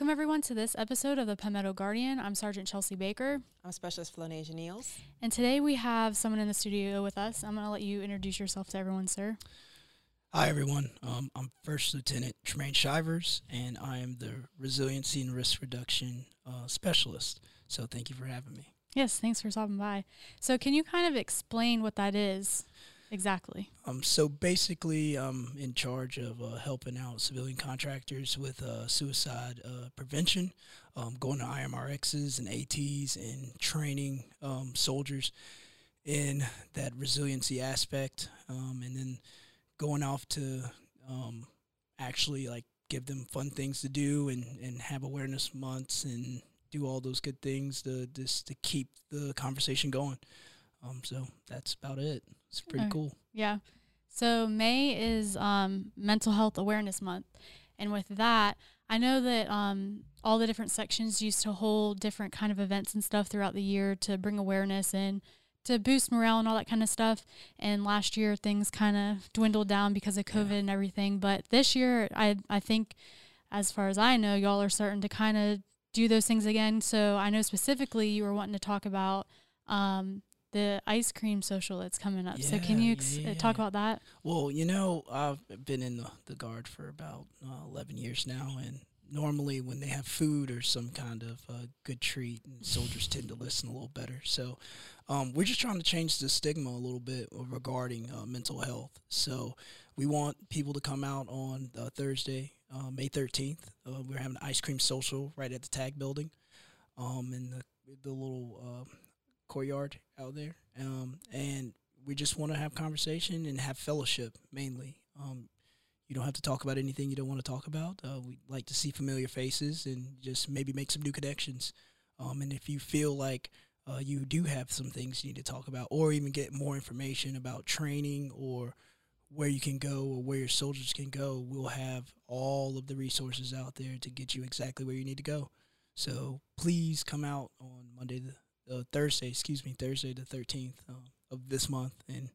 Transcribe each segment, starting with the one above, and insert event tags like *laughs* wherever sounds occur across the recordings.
Welcome, everyone, to this episode of the Palmetto Guardian. I'm Sergeant Chelsea Baker. I'm Specialist Flonasia Niels. And today we have someone in the studio with us. I'm going to let you introduce yourself to everyone, sir. Hi, everyone. Um, I'm First Lieutenant Tremaine Shivers, and I am the Resiliency and Risk Reduction uh, Specialist. So thank you for having me. Yes, thanks for stopping by. So, can you kind of explain what that is? Exactly. Um, so basically, I'm in charge of uh, helping out civilian contractors with uh, suicide uh, prevention, um, going to IMRXs and ATs and training um, soldiers in that resiliency aspect, um, and then going off to um, actually like give them fun things to do and, and have awareness months and do all those good things to just to keep the conversation going. Um, so that's about it. It's pretty Okay. cool. Yeah. So, May is um, Mental Health Awareness Month. And with that, I know that um, all the different sections used to hold different kind of events and stuff throughout the year to bring awareness and to boost morale and all that kind of stuff. And last year, things kind of dwindled down because of COVID and everything. But this year, I I think, as far as I know, y'all are starting to kind of do those things again. So I know specifically you were wanting to talk about um, the ice cream social that's coming up. so can you ex- yeah, uh, talk about that? Well, you know, I've been in the, the guard for about uh, 11 years now, and normally when they have food or some kind of uh, good treat, soldiers tend to listen a little better. So um, we're just trying to change the stigma a little bit regarding uh, mental health. So we want people to come out on uh, Thursday, uh, May 13th. Uh, we're having an ice cream social right at the tag building um, in the, the little uh, courtyard out there. Um, and we just want to have conversation and have fellowship mainly. Um, you don't have to talk about anything you don't want to talk about. Uh, we like to see familiar faces and just maybe make some new connections. Um, and if you feel like uh, you do have some things you need to talk about, or even get more information about training or where you can go or where your soldiers can go, we'll have all of the resources out there to get you exactly where you need to go. So please come out on Monday, the uh, Thursday, excuse me, Thursday the thirteenth uh, of this month, and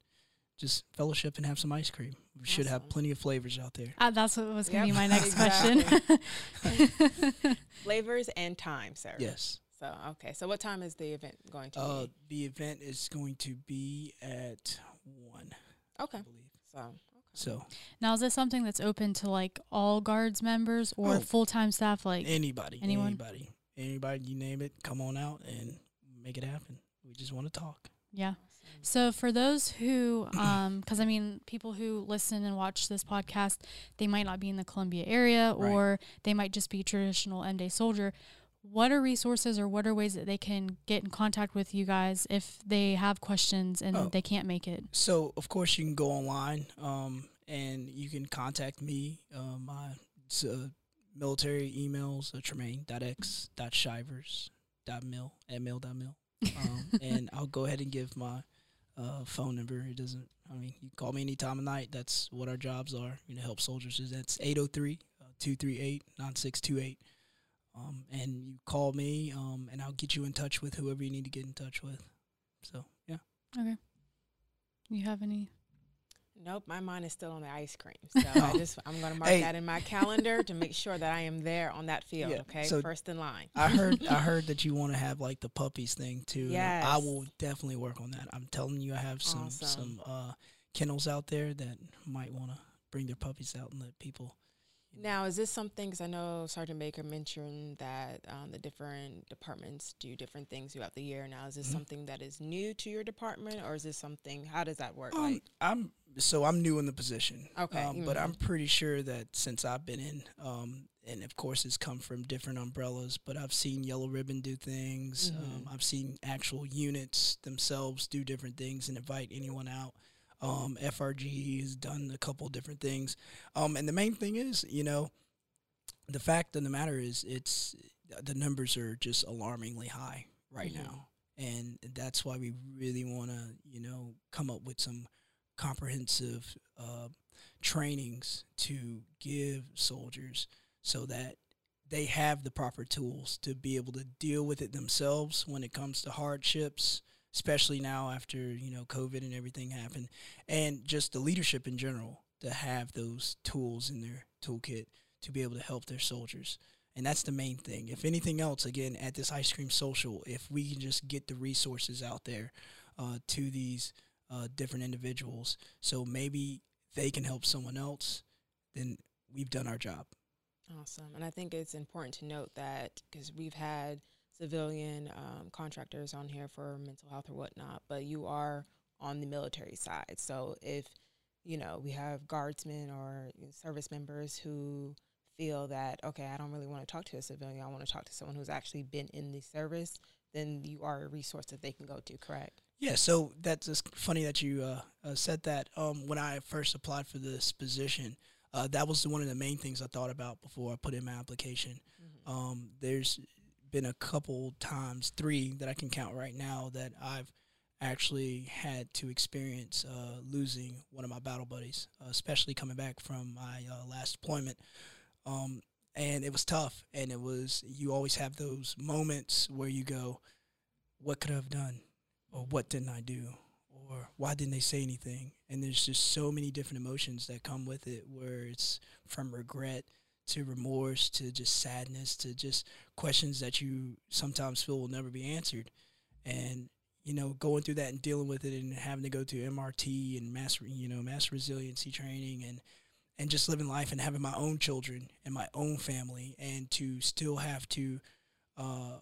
just fellowship and have some ice cream. We should have plenty of flavors out there. Uh, that's what was going to Yep, be my next *laughs* question. *laughs* Flavors and time, sir. Yes. So, okay. So, what time is the event going to Uh, be? the event is going to be at one, Okay. I believe. So, okay. So now, is this something that's open to like all guards members or Oh. full time staff? Like, anybody, anyone? anybody, anybody, you name it, come on out and make it happen. We just want to talk. yeah. So for those who, *clears throat* um, because I mean, people who listen and watch this podcast, they might not be in the Columbia area, Right. or they might just be traditional M-day soldier. What are resources or what are ways that they can get in contact with you guys if they have questions and Oh. they can't make it? So of course you can go online um, and you can contact me. Uh, my it's, uh, military emails uh, tremaine.x.shivers.mil at mail.mil. Um, *laughs* and I'll go ahead and give my uh, phone number. It doesn't, I mean, you call me any time of night. That's what our jobs are, you know, help soldiers. Is That's 803 238 9628. Um, and you call me, um, and I'll get you in touch with whoever you need to get in touch with. So, yeah. Okay. You have any? Nope, my mind is still on the ice cream. *laughs* So I just I'm gonna mark Hey. that in my calendar to make sure that I am there on that field. Yeah, Okay, so- first in line. I heard *laughs* I heard that you want to have like the puppies thing too. I- I will definitely work on that. I'm telling you, I have some Awesome. some uh, kennels out there that might want to bring their puppies out and let people. Now, is this something? Because I know Sergeant Baker mentioned that um, the different departments do different things throughout the year. Now, is this Mhm. something that is new to your department, or is this something? How does that work? Um, like, I'm so I'm new in the position. Okay, um, but mhm. I'm pretty sure that since I've been in, um, and of course it's come from different umbrellas, but I've seen Yellow Ribbon do things. Um, Mhm. I've seen actual units themselves do different things and invite anyone out. Um, FRG has done a couple different things, um, and the main thing is, you know, the fact of the matter is, it's the numbers are just alarmingly high right Mhm. now, and that's why we really want to, you know, come up with some comprehensive uh, trainings to give soldiers so that they have the proper tools to be able to deal with it themselves when it comes to hardships especially now after you know covid and everything happened and just the leadership in general to have those tools in their toolkit to be able to help their soldiers And that's the main thing. If anything else, again, at this ice cream social, if we can just get the resources out there uh, to these uh, different individuals, so maybe they can help someone else, then we've done our job. Awesome. And I think it's important to note that because we've had civilian um, contractors on here for mental health or whatnot, but you are on the military side. So if, you know, we have guardsmen or service members who feel that, okay, I don't really want to talk to a civilian, I want to talk to someone who's actually been in the service, then you are a resource that they can go to, correct? Yeah, so that's just funny that you uh, uh, said that. Um, when I first applied for this position, uh, that was one of the main things I thought about before I put in my application. Mm-hmm. Um, there's been a couple times, three that I can count right now, that I've actually had to experience uh, losing one of my battle buddies, uh, especially coming back from my uh, last deployment. Um, and it was tough. And it was, you always have those moments where you go, what could I have done? Or what didn't I do? Or why didn't they say anything? And there's just so many different emotions that come with it where it's from regret to remorse to just sadness to just questions that you sometimes feel will never be answered. And you know, going through that and dealing with it and having to go to MRT and mass, you know, mass resiliency training and and just living life and having my own children and my own family and to still have to uh,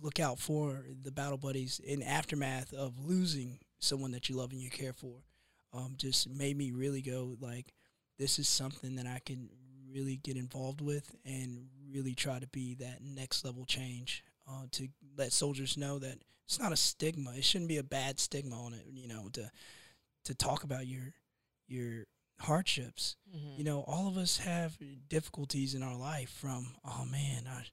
look out for the battle buddies in aftermath of losing someone that you love and you care for um, just made me really go like this is something that I can really get involved with and really try to be that next level change uh, to let soldiers know that it's not a stigma. It shouldn't be a bad stigma on it. You know, to to talk about your your hardships. Mm-hmm. You know, all of us have difficulties in our life. From oh man, I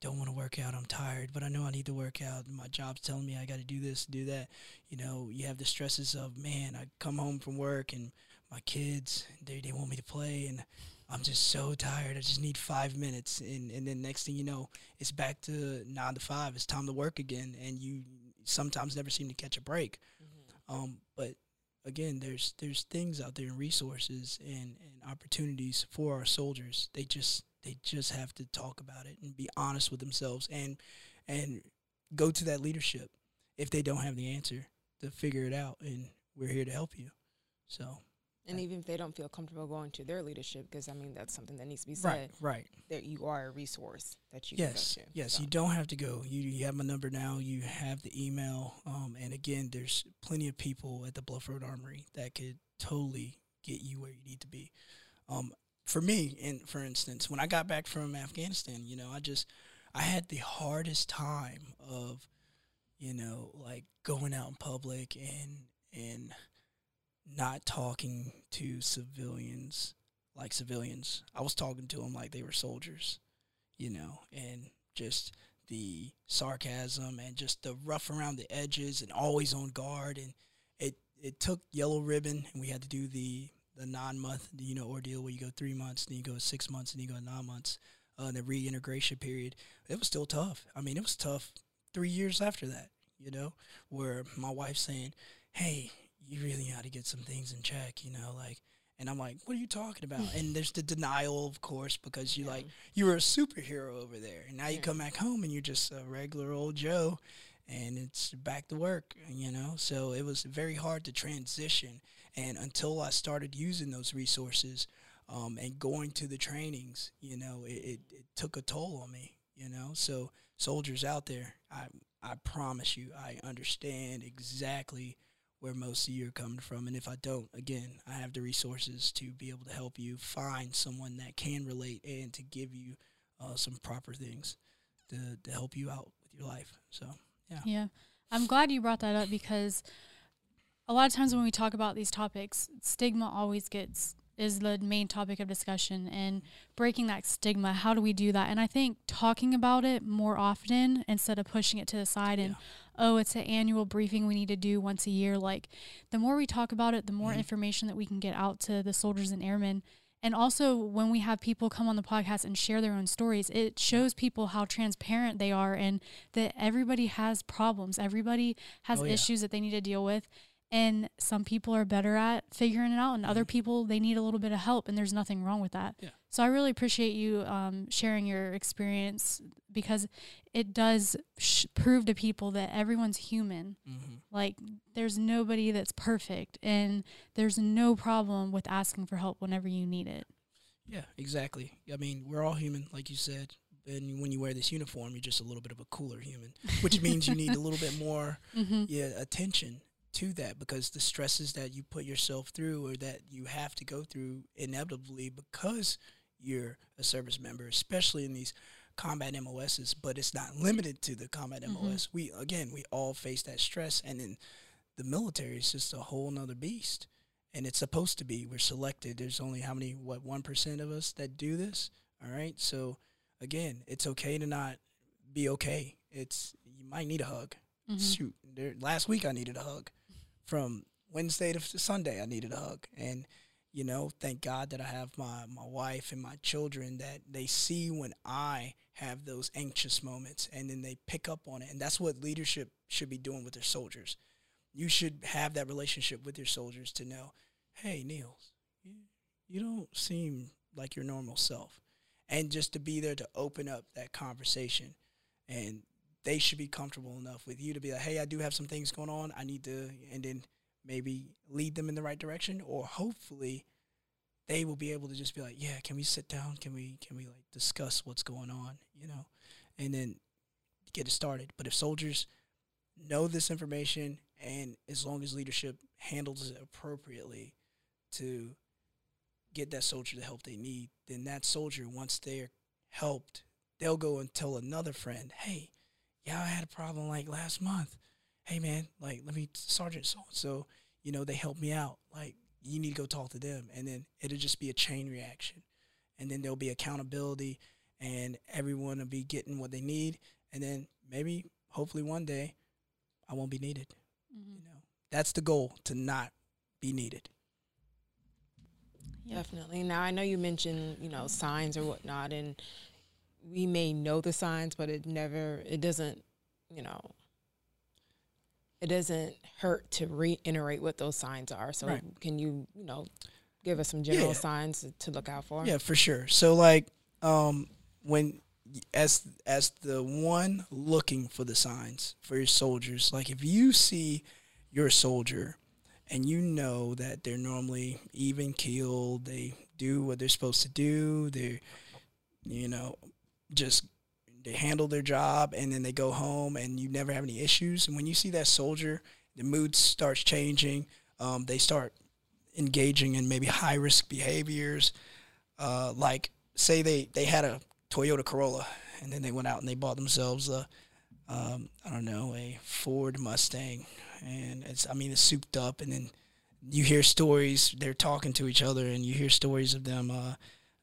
don't want to work out. I'm tired, but I know I need to work out. My job's telling me I got to do this, do that. You know, you have the stresses of man. I come home from work and my kids they they want me to play and I'm just so tired. I just need five minutes, and and then next thing you know, it's back to nine to five. It's time to work again, and you sometimes never seem to catch a break. Mm-hmm. Um, but again, there's there's things out there and resources and, and opportunities for our soldiers. They just they just have to talk about it and be honest with themselves and and go to that leadership if they don't have the answer to figure it out. And we're here to help you. So and even if they don't feel comfortable going to their leadership, because I mean that's something that needs to be said. Right, right. That you are a resource that you yes, can go to. Yes, so. you don't have to go. You, you have my number now. You have the email. Um, and again, there's plenty of people at the Bluff Road Armory that could totally get you where you need to be. Um, for me, and for instance, when I got back from Afghanistan, you know, I just I had the hardest time of, you know, like going out in public and and not talking to civilians like civilians. I was talking to them like they were soldiers, you know, and just the sarcasm and just the rough around the edges and always on guard. And it, it took yellow ribbon and we had to do the, the nine month, you know, ordeal where you go three months, then you go six months, and then you go nine months, uh, the reintegration period. It was still tough. I mean, it was tough three years after that, you know, where my wife's saying, Hey, you really got to get some things in check, you know, like, and I'm like, what are you talking about? and there's the denial, of course, because you yeah. like, you were a superhero over there. And now you come back home and you're just a regular old Joe and it's back to work, you know? So it was very hard to transition. And until I started using those resources um, and going to the trainings, you know, it, it, it took a toll on me, you know? So soldiers out there, I, I promise you, I understand exactly – where most of you are coming from. And if I don't, again, I have the resources to be able to help you find someone that can relate and to give you uh, some proper things to, to help you out with your life. So, yeah. Yeah. I'm glad you brought that up because a lot of times when we talk about these topics, stigma always gets is the main topic of discussion and breaking that stigma. How do we do that? And I think talking about it more often instead of pushing it to the side and oh, it's an annual briefing we need to do once a year. Like the more we talk about it, the more mm-hmm. information that we can get out to the soldiers and airmen. And also, when we have people come on the podcast and share their own stories, it shows people how transparent they are and that everybody has problems. Everybody has oh, yeah. issues that they need to deal with. And some people are better at figuring it out, and other Mhm. people they need a little bit of help, and there's nothing wrong with that. Yeah. So I really appreciate you um, sharing your experience because it does sh- prove to people that everyone's human. Mm-hmm. Like there's nobody that's perfect, and there's no problem with asking for help whenever you need it. Yeah, exactly. I mean, we're all human, like you said. And when you wear this uniform, you're just a little bit of a cooler human, which means you need a little bit more *laughs* Mm-hmm. yeah, attention to that because the stresses that you put yourself through or that you have to go through inevitably because you're a service member, especially in these combat MOSs, but it's not limited to the combat Mhm. MOS. We again, we all face that stress and then the military is just a whole nother beast. And it's supposed to be. We're selected. There's only how many, what, 1% of us that do this? All right. So, again, it's okay to not be okay. It's, you might need a hug Mm-hmm. shoot there, last week i needed a hug from wednesday to sunday i needed a hug. And you know thank god that i have my, my wife and my children that they see when i have those anxious moments and then they pick up on it. And that's what leadership should be doing with their soldiers. You should have that relationship with your soldiers to know hey niels you, you don't seem like your normal self. And just to be there to open up that conversation and they should be comfortable enough with you to be like, hey, I do have some things going on. I need to, and then maybe lead them in the right direction, or hopefully they will be able to just be like, yeah, can we sit down? Can we, can we like discuss what's going on, you know, and then get it started. But if soldiers know this information, and as long as leadership handles it appropriately to get that soldier the help they need, then that soldier, once they're helped, they'll go and tell another friend, hey, yeah, I had a problem like last month. Hey, man, like, let me, Sergeant so and so, you know, they helped me out. Like, you need to go talk to them. And then it'll just be a chain reaction. And then there'll be accountability, and everyone will be getting what they need. And then maybe, hopefully, one day, I won't be needed. Mm-hmm. You know, that's the goal to not be needed. Definitely. Now I know you mentioned, you know, signs or whatnot, and we may know the signs, but it never, it doesn't, you know, it doesn't hurt to reiterate what those signs are. So Right. can you, you know, give us some general Yeah. signs to- look out for? Yeah, for sure. So like um when as as the one looking for the signs for your soldiers, like if you see your soldier and you know that they're normally even keeled, they do what they're supposed to do, they're you know, just they handle their job and then they go home and you never have any issues. And when you see that soldier, the mood starts changing. Um, they start engaging in maybe high risk behaviors. Uh, like say they, they had a Toyota Corolla and then they went out and they bought themselves a um, I don't know a Ford Mustang and it's I mean it's souped up and then you hear stories they're talking to each other and you hear stories of them uh,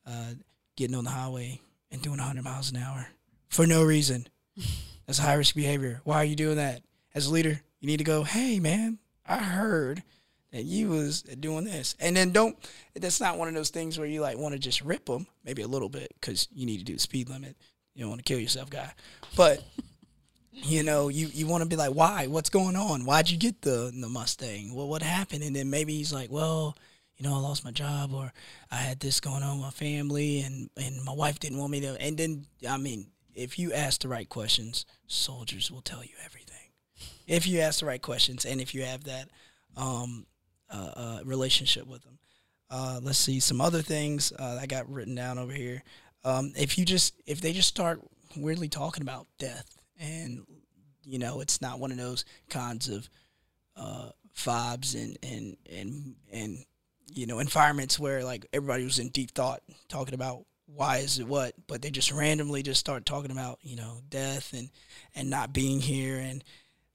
uh, getting on the highway and doing 100 miles an hour for no reason. *laughs* That's high risk behavior. Why are you doing that? As a leader, you need to go, hey man, I heard that you was doing this, and then don't. That's not one of those things where you like want to just rip them, maybe a little bit, because you need to do the speed limit. You don't want to kill yourself, guy. But *laughs* you know, you, you want to be like, why? What's going on? Why'd you get the the Mustang? Well, what happened? And then maybe he's like, well, you know, I lost my job, or I had this going on with my family, and and my wife didn't want me to. And then, I mean, if you ask the right questions, soldiers will tell you everything. If you ask the right questions, and if you have that um, uh, uh, relationship with them. Uh, let's see some other things uh, I got written down over here. Um, if you just if they just start weirdly talking about death, and you know, it's not one of those kinds of uh, and and and and you know environments where like everybody was in deep thought talking about why is it what, but they just randomly just start talking about you know death and and not being here and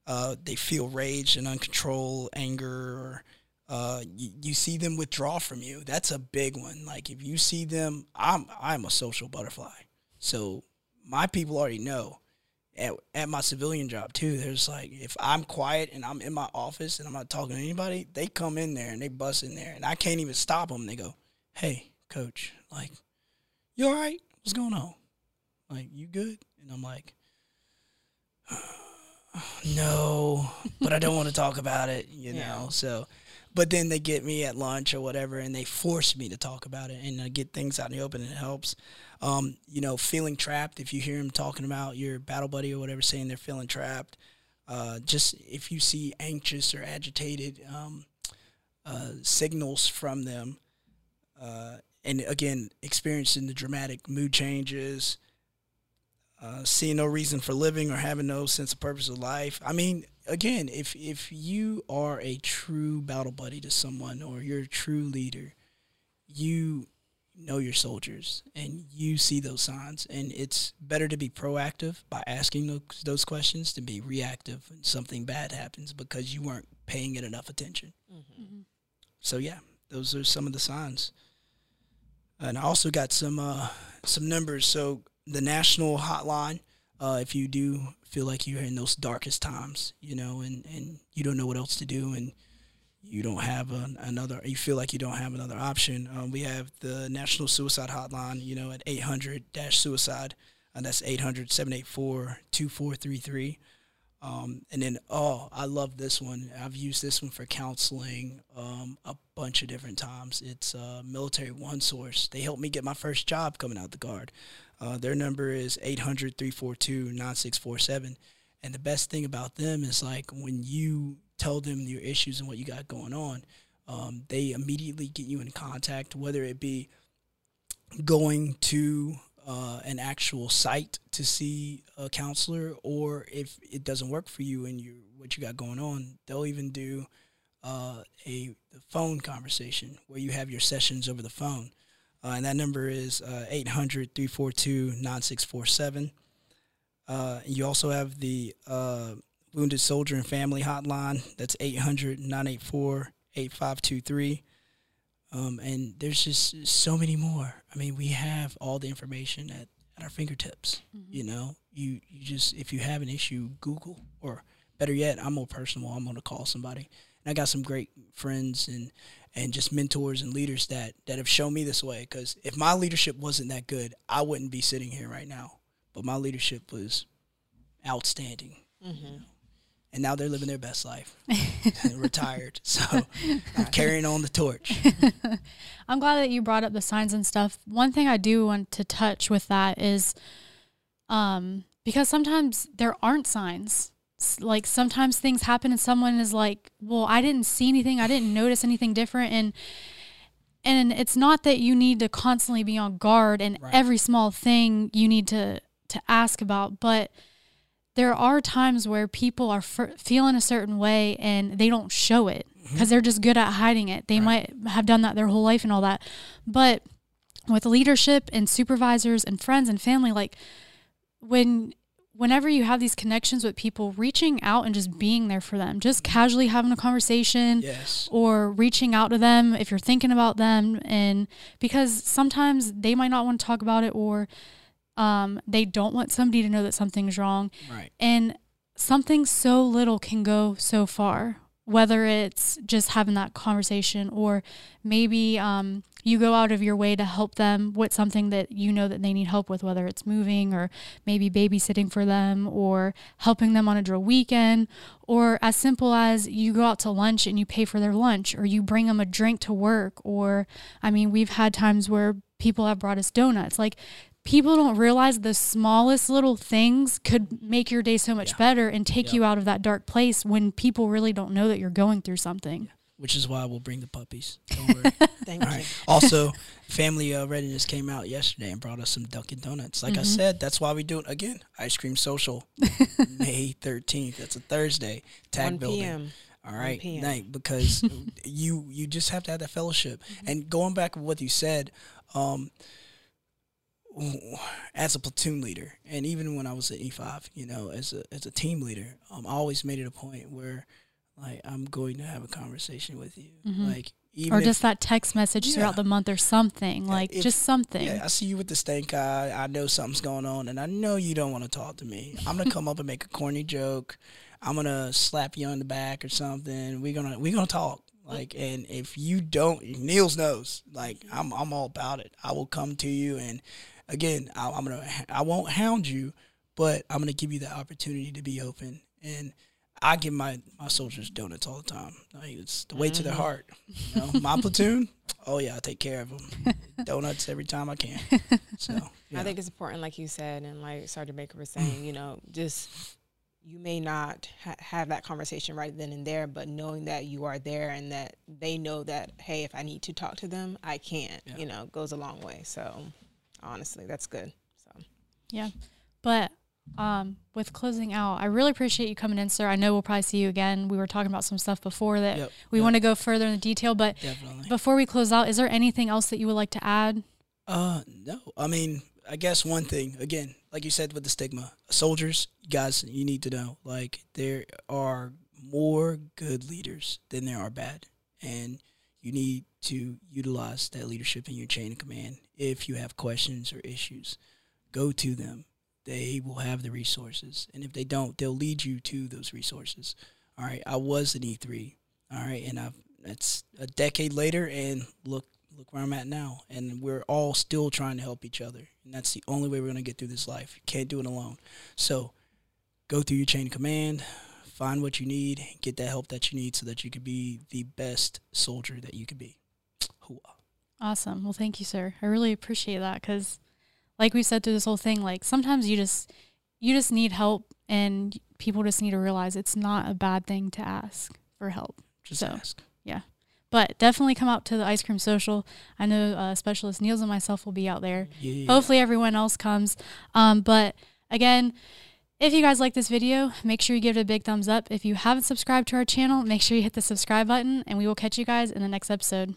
uh, they feel rage and uncontrolled anger or uh, you, you see them withdraw from you. That's a big one. Like if you see them, I'm I'm a social butterfly, so my people already know. At, at my civilian job too, there's like if I'm quiet and I'm in my office and I'm not talking to anybody, they come in there and they bust in there and I can't even stop them. They go, "Hey, coach, like, you all right? What's going on? Like, you good?" And I'm like, *sighs* no, but I don't want to talk about it, you Yeah. know. So, but then they get me at lunch or whatever, and they force me to talk about it and uh, get things out in the open, and it helps. Um, you know, feeling trapped. If you hear them talking about your battle buddy or whatever, saying they're feeling trapped, uh, just if you see anxious or agitated um, uh, signals from them, uh, and again, experiencing the dramatic mood changes, uh, seeing no reason for living or having no sense of purpose of life. I mean, again, if if you are a true battle buddy to someone or you're a true leader, you know your soldiers and you see those signs and it's better to be proactive by asking those, those questions than be reactive when something bad happens because you weren't paying it enough attention Mm-hmm. so yeah, those are some of the signs. And I also got some uh, some numbers. So the national hotline, uh, if you do feel like you're in those darkest times, you know, and, and you don't know what else to do, and you don't have an, another, you feel like you don't have another option, um, we have the National Suicide Hotline, you know, at 800 suicide, and that's 800 784 2433. Um, and then, oh, I love this one. I've used this one for counseling um, a bunch of different times. It's uh, Military One Source. They helped me get my first job coming out of the Guard. Uh, their number is 800 342 9647. And the best thing about them is like when you tell them your issues and what you got going on, um, they immediately get you in contact, whether it be going to uh, an actual site to see a counselor, or if it doesn't work for you and you what you got going on, they'll even do uh, a phone conversation where you have your sessions over the phone. Uh, and that number is uh, 800 342 9647. Uh, You also have the uh, Wounded Soldier and Family Hotline. That's 800 984 8523. Um, and there's just so many more. I mean, we have all the information at, at our fingertips. You know, you, you just, if you have an issue, Google, or better yet, I'm more personal. I'm going to call somebody. And I got some great friends and, and just mentors and leaders that, that have shown me this way. Because if my leadership wasn't that good, I wouldn't be sitting here right now. But my leadership was outstanding. Mm-hmm. And now they're living their best life, *laughs* retired. So *laughs* I'm carrying on the torch. *laughs* I'm glad that you brought up the signs and stuff. One thing I do want to touch with that is um because sometimes there aren't signs. Like sometimes things happen and someone is like, "Well, I didn't see anything. I didn't notice anything different." And and it's not that you need to constantly be on guard and Right. every small thing you need to to ask about, but there are times where people are f- feeling a certain way and they don't show it mm-hmm. because they're just good at hiding it. They Right. might have done that their whole life and all that. But with leadership and supervisors and friends and family, like when whenever you have these connections with people, reaching out and just being there for them, just casually having a conversation Yes. or reaching out to them if you're thinking about them and because sometimes they might not want to talk about it or um, they don't want somebody to know that something's wrong Right. and something so little can go so far whether it's just having that conversation or maybe um, you go out of your way to help them with something that you know that they need help with whether it's moving or maybe babysitting for them or helping them on a drill weekend or as simple as you go out to lunch and you pay for their lunch or you bring them a drink to work or i mean we've had times where people have brought us donuts. Like people don't realize the smallest little things could make your day so much Yeah. better and take Yep. you out of that dark place when people really don't know that you're going through something. Which is why we'll bring the puppies. Don't worry. *laughs* Thank All you. right. Also, Family uh, Readiness came out yesterday and brought us some Dunkin' Donuts. Like I Mhm. said, that's why we do it again. Ice Cream Social, *laughs* May 13th. That's a Thursday. Tag 1 building. p.m. All right, PM. night because *laughs* you you just have to have that fellowship. And going back to what you said, um, as a platoon leader, and even when I was at E five, you know, as a as a team leader, um, I always made it a point where, like, I'm going to have a conversation with you, Mhm. like even or if- just that text message Yeah. throughout the month or something, like if- just something. Yeah, I see you with the stank eye. I know something's going on, and I know you don't want to talk to me. I'm gonna come up and make a corny joke. I'm gonna slap you on the back or something. We're gonna we're gonna talk. Like, and if you don't, Niels knows. Like, I'm I'm all about it. I will come to you, and again, I, I'm gonna I won't hound you, but I'm gonna give you the opportunity to be open And I give my, my soldiers donuts all the time. Like, it's the way to their mm-hmm. heart. You know, my *laughs* platoon, oh yeah, I take care of them. donuts every time I can. So *laughs* yeah. I think it's important, like you said, and like Sergeant Baker was saying, you know, just you may not ha- have that conversation right then and there, but knowing that you are there and that they know that, hey, if I need to talk to them, I can, Yeah. you know, goes a long way. So honestly, that's good. So Yeah. But um, with closing out, I really appreciate you coming in, sir. I know we'll probably see you again. We were talking about some stuff before that Yep, we yep. want to go further in the detail. But definitely. before we close out, is there anything else that you would like to add? Uh, no. I mean, I guess one thing again, like you said with the stigma, soldiers, guys, you need to know like there are more good leaders than there are bad, and you need to utilize that leadership in your chain of command. If you have questions or issues, go to them. They will have the resources, and if they don't, they'll lead you to those resources. All right, I was an E three. All right, and I've that's a decade later, and look look where I'm at now. And we're all still trying to help each other. And that's the only way we're going to get through this life. You can't do it alone. So go through your chain of command, find what you need, get that help that you need so that you could be the best soldier that you could be. Hooah. Awesome. Well, thank you, sir. I really appreciate that because, like we said through this whole thing, like sometimes you just you just need help, and people just need to realize it's not a bad thing to ask for help. Just So, ask. Yeah, but definitely come out to the ice cream social. I know uh, specialist Niels and myself will be out there. Yeah. Hopefully, everyone else comes. Um, but again, if you guys like this video, make sure you give it a big thumbs up. If you haven't subscribed to our channel, make sure you hit the subscribe button, and we will catch you guys in the next episode.